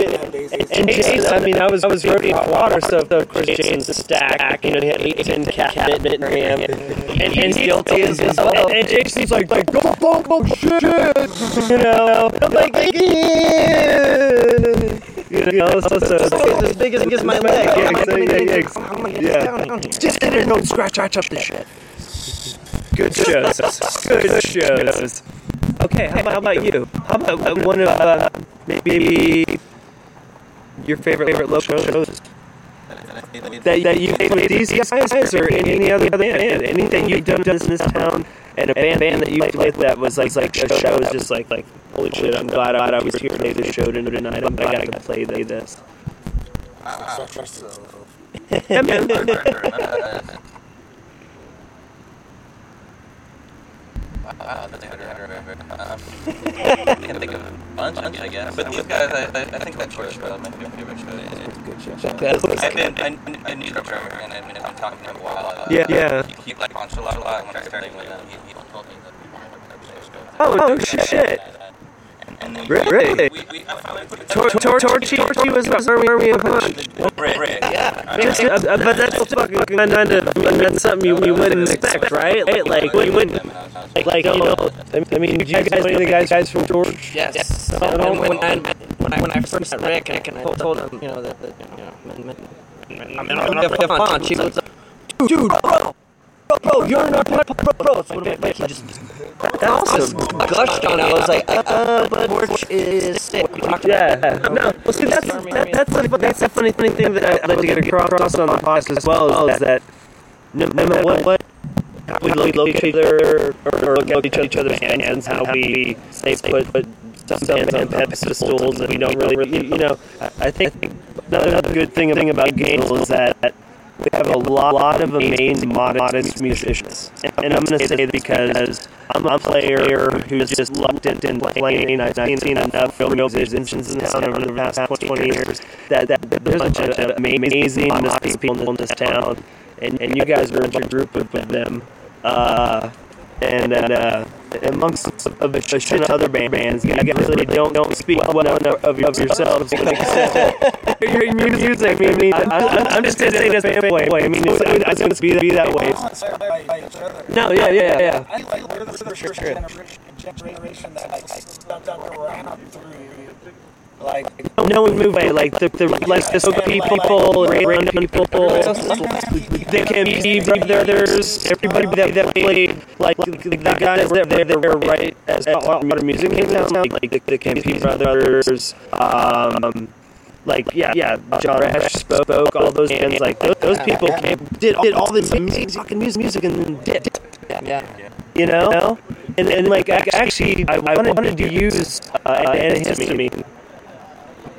and Jason, I mean, I was I was roading hot water, so of course Jason's stack, you know, he had eight ten cabinet and RAM, and he's guilty as well. And, and Jason's like, like, go, go, go, shit, you know. I'm like, yeah. You know, so, so, it's as big as, big as my leg. Yeah, so, yeah, yeah, yeah. Just get in and scratch, scratch up the shit. Good shows. Good shows. Okay, how about, how about you? How about one of uh, maybe your favorite favorite local shows that, that you played with these guys or in any other band? Anything you've done in this town and a band band that you played that was like like a show was just like like holy shit! I'm glad I was here to play this show tonight. I'm glad I got to play this. Yeah, man. Wow, that's a good record. Um, I can think of a bunch, I guess. But these guys, I, I, I think that short show is my favorite show. It's Good show. shit. I've been, I, I knew Trevor, and I mean, I'm talking to him a while. Uh, Yeah, yeah. He, he like launched a lot, a lot when I started with him. He, he told me that we wanted to a show. Oh, no shit. And then Really? We, we, Torchy, was Army of Ponch. Rick, Rick. Yeah. Just, uh, uh, but that's fucking kind of that's something you, you wouldn't expect, right? Like you wouldn't, like, like you know. I mean, did you guys know any of the guys from George? Yes. And when I when I when I first met Rick and I told him, you know that, that you know, I'm in a punch. He was like, dude, bro, bro, you're in our bro, bro. It's like, like he just That's awesome. gushed on it. I was like, uh, but Torche is sick. Yeah. No. Well, see, that's that, that's the that's the funny funny thing that I, I'd like to get across on the podcast as well is that no, no matter what, what we look, at each other or, look at each, other's hands, how we say put put some hands on pedestals, and we don't really, you know. I think another good thing about games is that we have a lot, lot of amazing modest musicians, and, and I'm going to say that because I'm a player who's just it and playing. I've seen enough real musicians in town over the past 20 years that, that there's a bunch of amazing modest people in this town, and, and you guys in a group of them. Uh, and uh, amongst a shit other band bands, you guys really don't don't speak well enough of, yourselves. Like your music. I mean, I, I'm just gonna say this fanboy. I mean, it's, gonna be, be that way. No, yeah, yeah, yeah. I think we're the first generation, that stuck around through. Like, No one move away. Like the, the like the soca people, and random people. They can be brothers. Everybody that, that played like the, the guys that they they were right as modern music came down. Like, like the, the Campy brothers. Um, like yeah, yeah, John Rash spoke, all those bands. Like those, those people came, did did all this amazing fucking music, music, and then did Yeah. you know? And, and like, actually, I wanted, wanted to use uh, antihistamine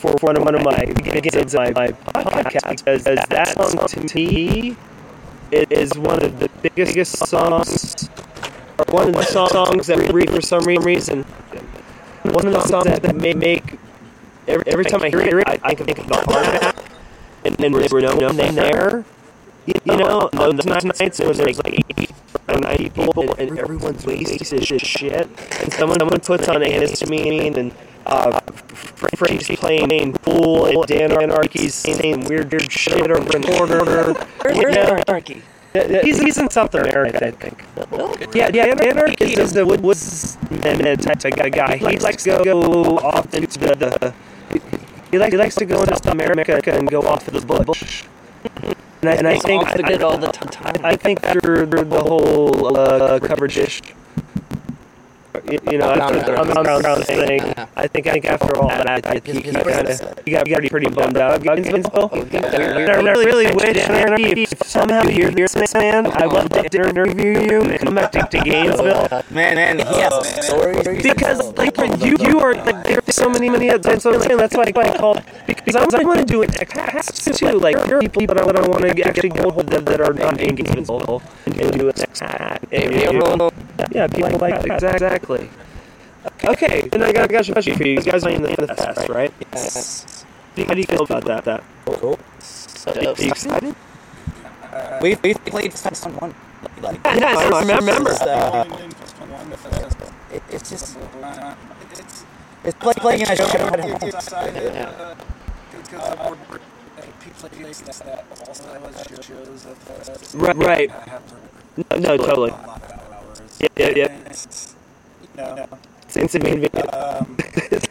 for one of, one my begins of my, podcast because that song to me it is one of the biggest songs, or one of the songs that really, for some reason, one of the songs that, that make, every, every time I hear it, I, can think of the hard and then there were no name there. You, know, those nights nights it was like, 80 or 90 people and everyone's wasted as shit. And someone someone puts on antihistamine and uh, Frank's playing pool and Dan Anarchy's saying weird weird shit over in order. Where's You know? Anarchy? He's, he's in South America, I think. Yeah, yeah, Anarchy is the woods man type type guy. He likes to go off into the, the he, likes, he likes to go into South America and go off to the bush. And I, and I think off the good all the time. I think after the whole uh, coverage ish, you, you know, the underground thing, I think I think after all that, I think he kind of he got pretty pretty bummed out. Gainesville. And I really wish, Anarchy, if somehow you hear this, man, I would love to interview you and come back to, to Gainesville. Man, man, he has stories. Because like you, you are like there's so many many others. So I'm saying that's why I called because I want to do it next too. Like there are people that I, I want to actually go hold that, that are not in Gainesville and, do. And, and, yeah, people like that. Exactly. Okay, and I got, I got a question for you. You guys are in the, in the fest, right? Yes. How do you feel about that? That So are you excited? We we played someone like Yes, I remember. It's, uh, it, it's just it's like playing in a show at home. Right, right. No, no, totally. Yeah, yeah, yeah. It's inconvenient. It's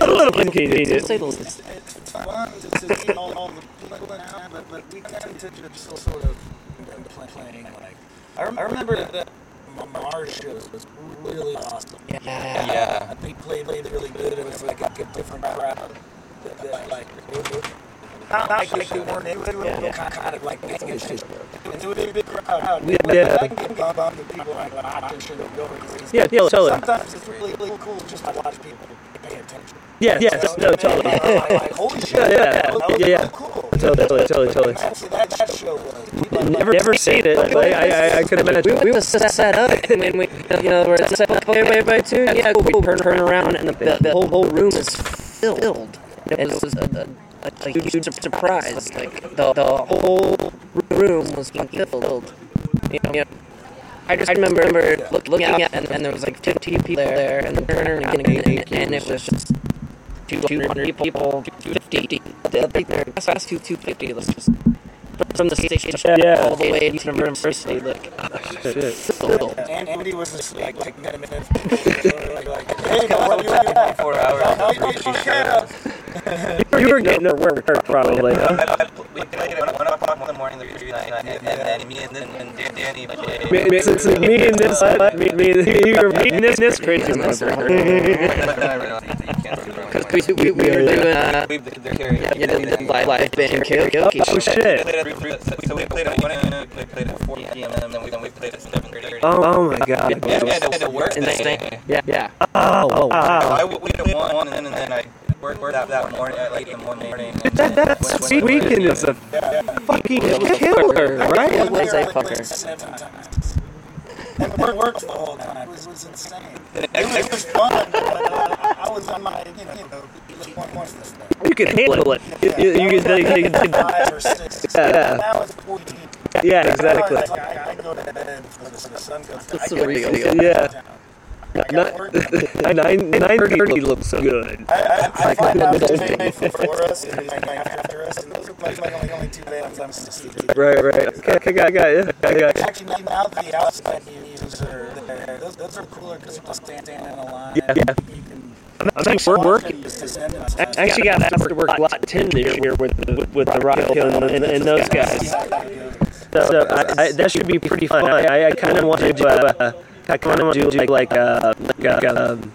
a little inconvenient. Say the least. it's fun to see all, all the people now, but, but we tend to just sort of playing like. I, rem- I remember that Mars shows was really awesome. Yeah. Yeah. They played, played really good. It was like a different crowd. That, that, like, were, not like, they weren't. They were Yeah, yeah. kind of like making it just It would be a big crowd. Yeah, yeah. I can get bummed with people like, well, I should go because Yeah, yeah, totally. Sometimes it's really, really cool just to watch people pay attention. Yeah, yeah, no, totally. Like, holy shit. Yeah, yeah, was yeah, yeah. cool. Totally, totally, totally. Actually, that, that show was. Never, never seen it. Like, I, I, I could imagine. We was set set up, and when we, you know, we're set up, okay, everybody too. Yeah, cool. We turn, turn around, and the, the, the whole, whole room is filled. It was a, a, a huge sur- surprise. Like the, the whole room was filled. You know, you know, I just I remember, remember look, looking at, and, and there was like 50 people there, and turning and, and, and it was just 200 people, 250. The that's 250. It was just from the station Yeah. all the way to the university, like Shit. filled. And Andy was just like, like, like, minutes. like, like, hey, what are you doing? Four hours. How you doing? shows. You were getting at work probably. Huh? I, I, we played at one o'clock in the morning, the retreat night, and, and then me and, then, and Danny played. Me, me, since me and this, me, me, you were meeting this, this crazy motherfucker. but then I realized you can't do it. Because we, we, we were doing uh, We they're carrying. yeah, the live, band karaoke Oh shit! played at three, so we played at. We played at four p.m. and then we then we played at seven thirty. Oh, oh my god! And it worked. And that day. yeah, yeah. Oh, oh wow! I we did one, and then, and then I worked, that, that morning at like the morning. That, that when- when- sweet weekend is a fucking killer, right? It was a fucker. Seven times. And it worked the whole time. It was, it was insane. It was, it was fun, but uh, I was on my, you know, you know, one point this thing. You can handle it. You, you, you can, you can, you can Five or six. Yeah. Now it's 14. yeah, exactly. Like, I, I go to bed before the, the sun goes down. That's I get real. ready to go Yeah. downtown. I work. Nine nine thirty looks good. I, I, I find out that they made for us and they made after us, and those are like, like only, only two bands I'm with. Right, right. Okay, I got, got you. I got you. Actually, now the outside views are there. Those, those are cooler because you can stand in a line. Yeah, yeah. You can I'm actually working. just descend in I actually got asked to work a lot ten this year with the, with the Rock Hill and, and, and those guys. So I, I, that should be pretty fun. I, I kind of want to a, I kind of want to do like a like a, um,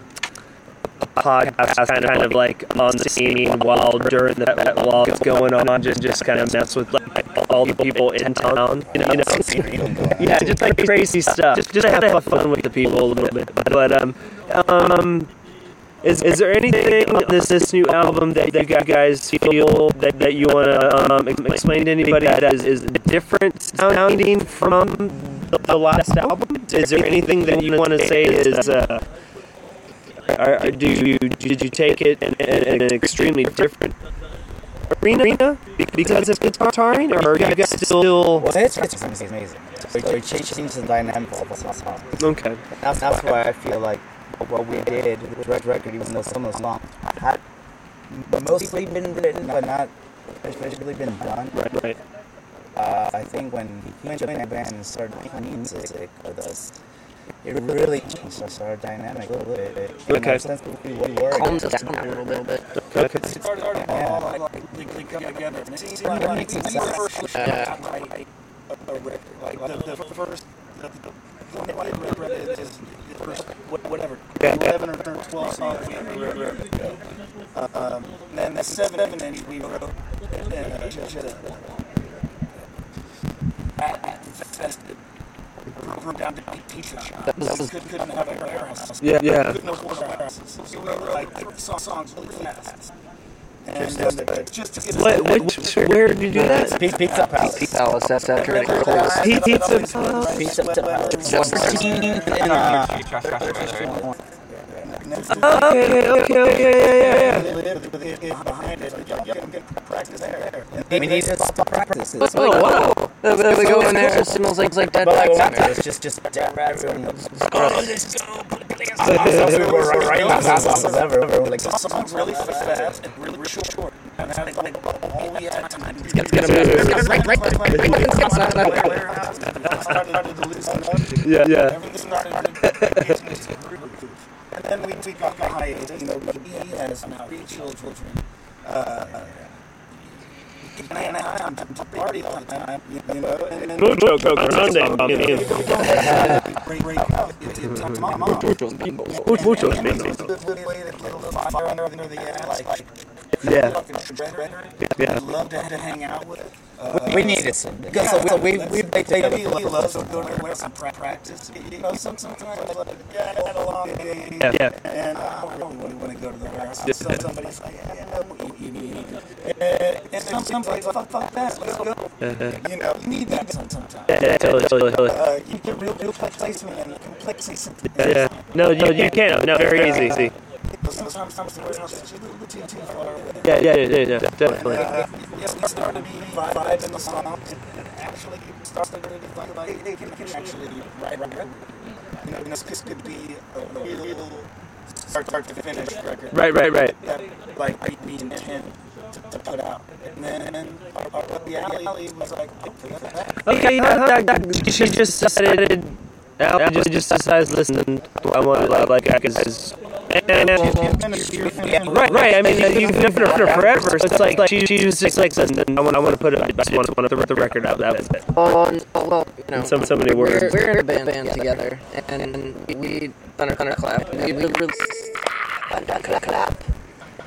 a podcast kind of kind of like on the scene while during that while it's going on, just just kind of mess with like all the people in town. You know, yeah, just like crazy stuff. Just just have fun with the people a little bit. But um um. Is, is there anything on this this new album that you guys feel that, that you want to um, explain to anybody that is, is different sounding from the, the last album? Is there anything that you want to say is uh, are, do you did you take it in, in, an extremely different arena because of guitaring, or are you guys still Well, it's, it's amazing. amazing. We're, we're changing the dynamic of the song. okay? That's, that's why I feel like what we did with the record, even though some of the songs had mostly been written, but not especially been done. Right, right. Uh, I think when he joined the band and started playing music with us, it really changed us, our dynamic a little bit. And Okay. our sense of who we were. Calms us down a little bit. Okay. It started all like, like, they, they come together. And it seemed like, like when you first Yeah. write a, a record, like the, the first, the, the, the one I read is, is the first, whatever, Yeah. 11 or 12 songs we we wrote. Um, and then the seven inch we wrote, uh, just, uh, at, at festive. Broke down to pizza shop. was- Couldn't, couldn't have a warehouse. Yeah, yeah. Couldn't afford our houses. So we were like, song- songs really fast. And uh, just to get What, which, where did you do that? Pizza, Pizza Palace. Pizza Palace, that's after it closed. Pizza Pizza Pizza Palace. Okay, okay, okay, yeah, yeah, yeah. behind it, you can get practice there. We need to stop practice. this. Oh wow! We we go in there, it smells like like dead But like, wax. it's just, just dead rats and we were writing the fast songs ever. We were like, Songs really fast and really, really short. And I like all we had time to It's gonna move. Right, right, started to loosen up. Yeah, yeah. Everything started to get into groove. And then we, we got behind, you know, he has now three children. Uh, and I, I'm to party all the time, you know, and then Mucho Grande. break, break out. It's, it's my mom. Muchos It was bingos. A good way to get a little fire under, under the ass. Like, Yeah. fucking brethren. Yeah. Love to, to hang out with. Uh, We some. Because so we, so we, we played together He before. loves to go to some pra- practice. You know, some- sometimes like, yeah, I had a long day. Yeah. yeah. And I don't really want to go to the warehouse. So somebody's like, yeah, yeah, we, we, we need it. And, some, somebody's like, fuck, fuck that, let's go. You know, you need that some- sometimes. Yeah, totally, totally, totally. Uh, you get real, real placement and complexity. Yeah. No, you, you can. No, very easy. Yeah, yeah, yeah, yeah, yeah definitely. Uh, yes, we started to be vibes in the song. And actually, started to really think about it. They can, can actually write record. You know, this, this could be a real start, start to finish record. Right, right, right. That, like, we intend to, to put out. And then our, our, the alley was like, okay, that, Okay, uh, that, she just decided. I just just decided. Listen, I want to like because. And, right, right. I mean, uh, you've known her forever, so it's like, like she, she was just like, listen, I want, I want to put it, I just want to, want to put the record out. That was it. Well, n- well, you know, So, so many we're, words. we're in a band, band together, and we thunder thunderclap. We we released thunderclap.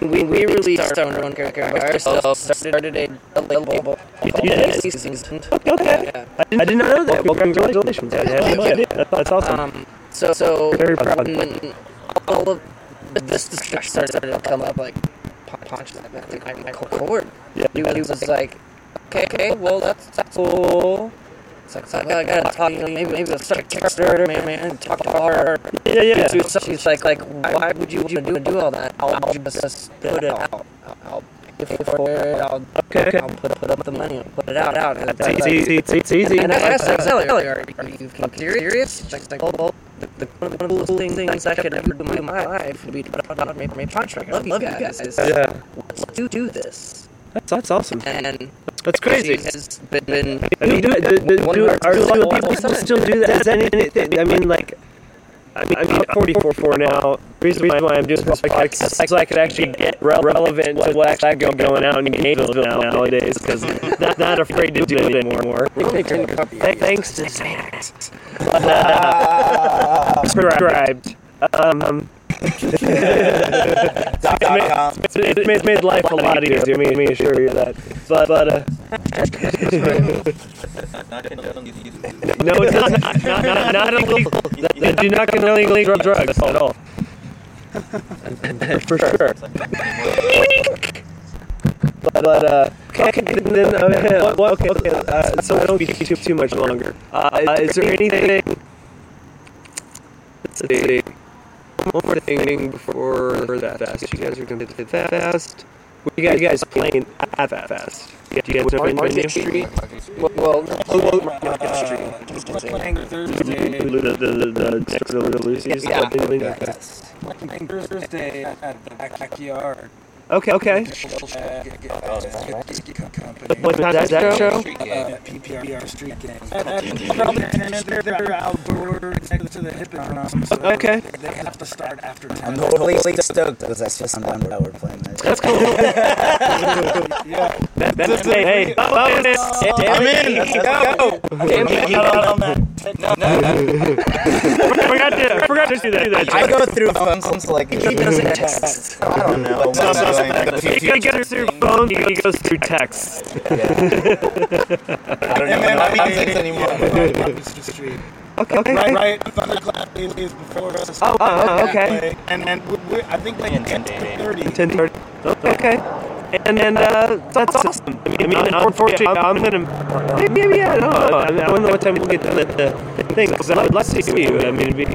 We we released our own record ourselves. Started a, a label. You did? Seasoned. Okay. Yeah. I didn't, I did not know that. Well, congratulations. I had no idea. That's, awesome. Um. So so Very proud. when all of this discussion started to come up, like punch that like, my Michael Cord. Yeah. He was like, okay, okay, well that's that's cool. It's like, so I gotta talk, you know, maybe maybe let's start a Kickstarter, man, man, talk to her. Yeah, yeah. Something. She's like, like, why would you you do do all that? I'll just put it out. I'll, I'll pay for it. I'll Okay, okay. I'll put put up the money. I'll put it out. Out. And It's easy, easy, it's it's easy. and I asked her, Sally, are, are you serious? She's like, well, the, the, one of the coolest things I could ever do in my life would be to put out a my contract. I love, love you guys. Yeah. Let's do, do this. That's, that's awesome. And That's crazy. has been, I mean, do, do, do, do, are, do people- still do that? Is anything? I mean, like, I mean, I'm 44 for now. Reason why I'm doing this podcast so I could actually get relevant to what's actually go- going on in Gainesville now nowadays because not not afraid to do it anymore. Th- Thanks to Xanax. Subscribed. Um, Dot com. it's, it's made, made life a lot easier. Me, me assure you that. But, but uh, Not condone use- use- no, it's not, not, not, not illegal. Do not condone illegal drugs at all. For sure. But, but uh, okay, then, okay, okay, okay, uh, so I don't be too, too much longer. Uh, is there anything, let's see, one more thing before that fast. You guys are going to hit that fast. What you guys, you guys playing at that fast? Do you guys have any Market Street. Well, well Market uh, Street. playing Thursday. The, the, the, the, the Lucy's? Yeah. Thursday at the backyard. Okay, okay. What time is that show? PPR street. Probably they're, next to the. So Okay. They have to start after 10. I'm totally stoked because that's just that we're playing. That. That's cool. Yeah. That, that's, hey, hey, bonus! I'm in. Let's go. I forgot to, I forgot to do that. Do that I go through phones like he doesn't text. I don't know. what I'm doing. He goes through phone, he goes through text. I don't know how to text anymore. Okay, okay. Right, right. Thunderclap is, is before us. Oh, oh, oh okay. And and we, we, I think like And- 10 and- 30. 10:30. Okay. And then, uh, that's awesome. I mean, I mean unfortunately, I'm gonna, maybe, maybe, I don't know. I, mean, I don't know what time we'll get to the, the thing, because I would like to see you. I mean, it'd be,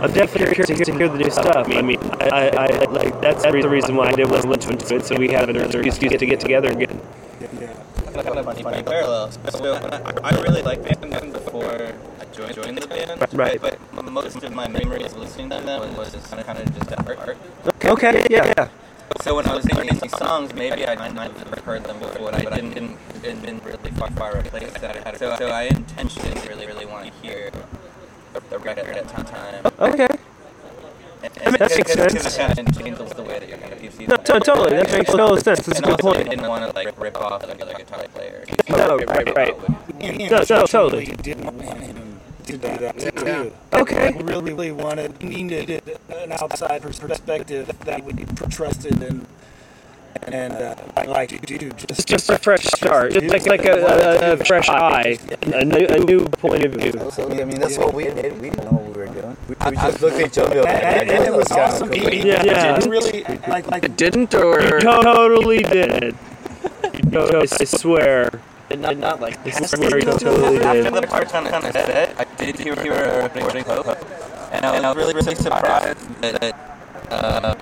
I'm definitely curious to hear, to hear the new stuff. I mean, I, I, I like, that's the reason why I did was listen to it, so we have an excuse to get together again. funny, funny parallels. So I, I really liked band before I joined, joined the band. Right. But most of my memories of listening to them was just kind of, kind of just at art. Okay, okay, yeah, yeah. So when I was singing these songs, maybe I might have heard them before, but I didn't, didn't, didn't, didn't really far, far replace that. So, so I intentionally really, really want to hear the, the record at that time. Okay. And, that makes sense. It kind of changes the way that you're going to see No, to- totally, that makes total sense. That's a good also, I didn't want to like rip off another guitar player. No, right, right. No, no, totally. Didn't want him to do that too. Okay. We really, really wanted, needed an outside perspective that would be trusted and and uh, like, dude, just It's just a fresh start, just like like a, a, a fresh eye, a new, a new point of view. So, I mean, that's what we did. We didn't know what we were doing. We, we just looked at each other. Like, and, and it was awesome. cool. He- Yeah, yeah. didn't really like like It didn't, or Totally did. I swear. Did not, not like I swear he totally After the part on the set, I did hear hear a recording hook, and I was really really surprised that, that uh,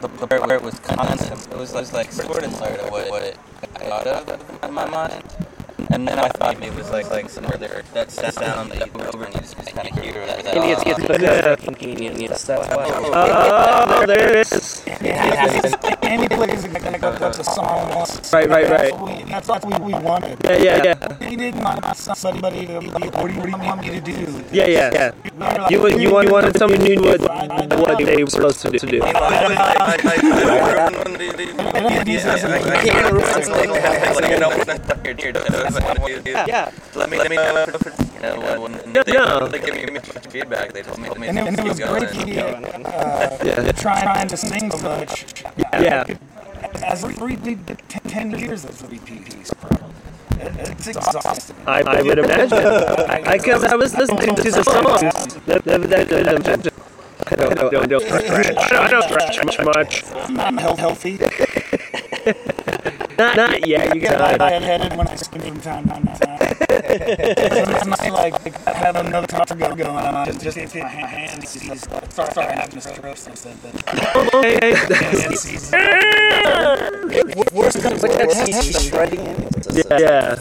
the, the part where it was constant. It was, it was like sort of sort of what, what I thought of in my mind. And then I thought maybe it was like like somewhere there that sat down that you go over and you just kind of hear that. that it's, it's because convenience. That's why. Oh, there it is. and he plays like a, a song once. Right, right, That's right. what we, that's what we, we wanted. Yeah, yeah, yeah. He didn't want somebody to be like, what do you, what do you want me to do? Yeah, yeah, yeah. You, you, you wanted somebody who knew what, what they were supposed to do. Yeah. Let me, let me know, you know, when, when they, Yeah. they give me, me feedback. They told me to And it, and it was great. Uh, Yeah. trying, trying to sing so much. Yeah. As three, ten, ten years of VPPs, bro. It's exhausting. I, I would imagine. I because I, was listening to the songs. That, that, that, that, I don't, I don't, I don't scratch. I don't scratch much. I'm health- healthy. Not, not yet. You I got get headed when I spend from time to time. It's not like have another go- going on. Just, just if my hands he's start start having a stroke okay. Worse than worse. shredding it. Yeah.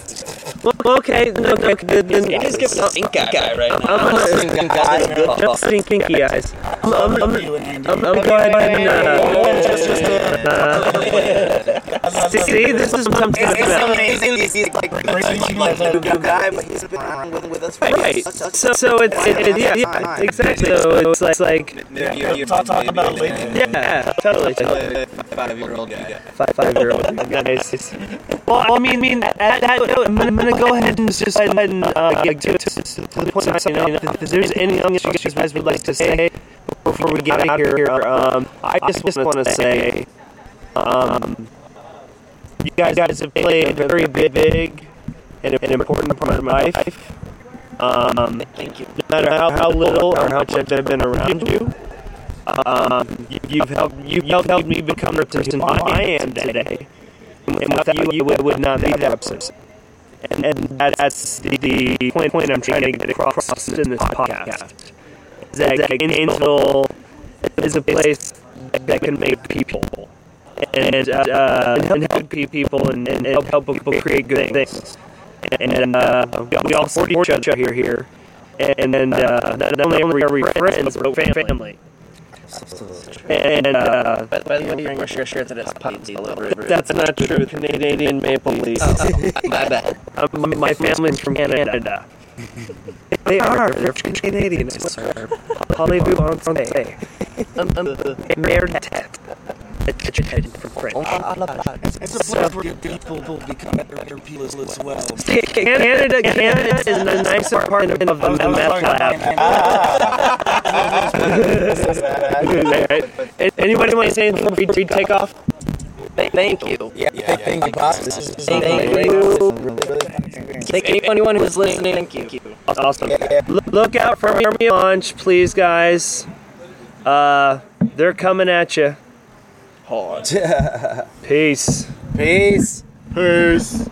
Well, okay. Okay. Then, then You just give a stink eye right now. I'm gonna just stinky eyes. I'm, I'm, I'm. I'm, I'm going uh, uh, see, this is I'm talking It's amazing. He's like, he's a new guy, but he's been around with, with us for Right. such- such- So, so it's it, it, yeah, yeah, exactly. So it's like, like Talk, talk about it later. yeah, totally. Five-year-old guy. Five, five year old guys. Well, I mean, I mean, at that note, I'm, I'm gonna go ahead and just go ahead and uh, get to, to, to the point. You know, if there's anything else you guys would like to say before we get out of here, um, I just, just want to say, um, you guys guys have played a very big and an important part of my life. Um, Thank you. no matter how, how little or how much I've been around you, um, you, you've helped you've helped me become the person I am today. And without you, I would not be that person. And, and that's the, the point, point I'm trying to get across in this podcast. Is that Gainesville is a place that can make people and, uh, and help people and, and help, help people create good things. And uh, we all support each other here, here. And then uh, not only are we friends, but family. And uh, By, by the way, you're sure sure that it's puppy all over it. that's not true. Canadian Maple Leaf. My bad. Uh, my family's from Canada. They are. They're Canadian. I swear. Parlez-vous en français? Um, um. Educated from French. I love that. It's a place where you people will become better people as well. Canada, Canada is the nicer part of the meth lab. Anybody want to say anything before we take off? Thank you. Yeah, yeah, thank you, is Thank you. Thank anyone who's listening. Thank you. Awesome. Yeah, yeah. Look out for me launch, please, guys. Uh, they're coming at you. Peace. Peace. Peace.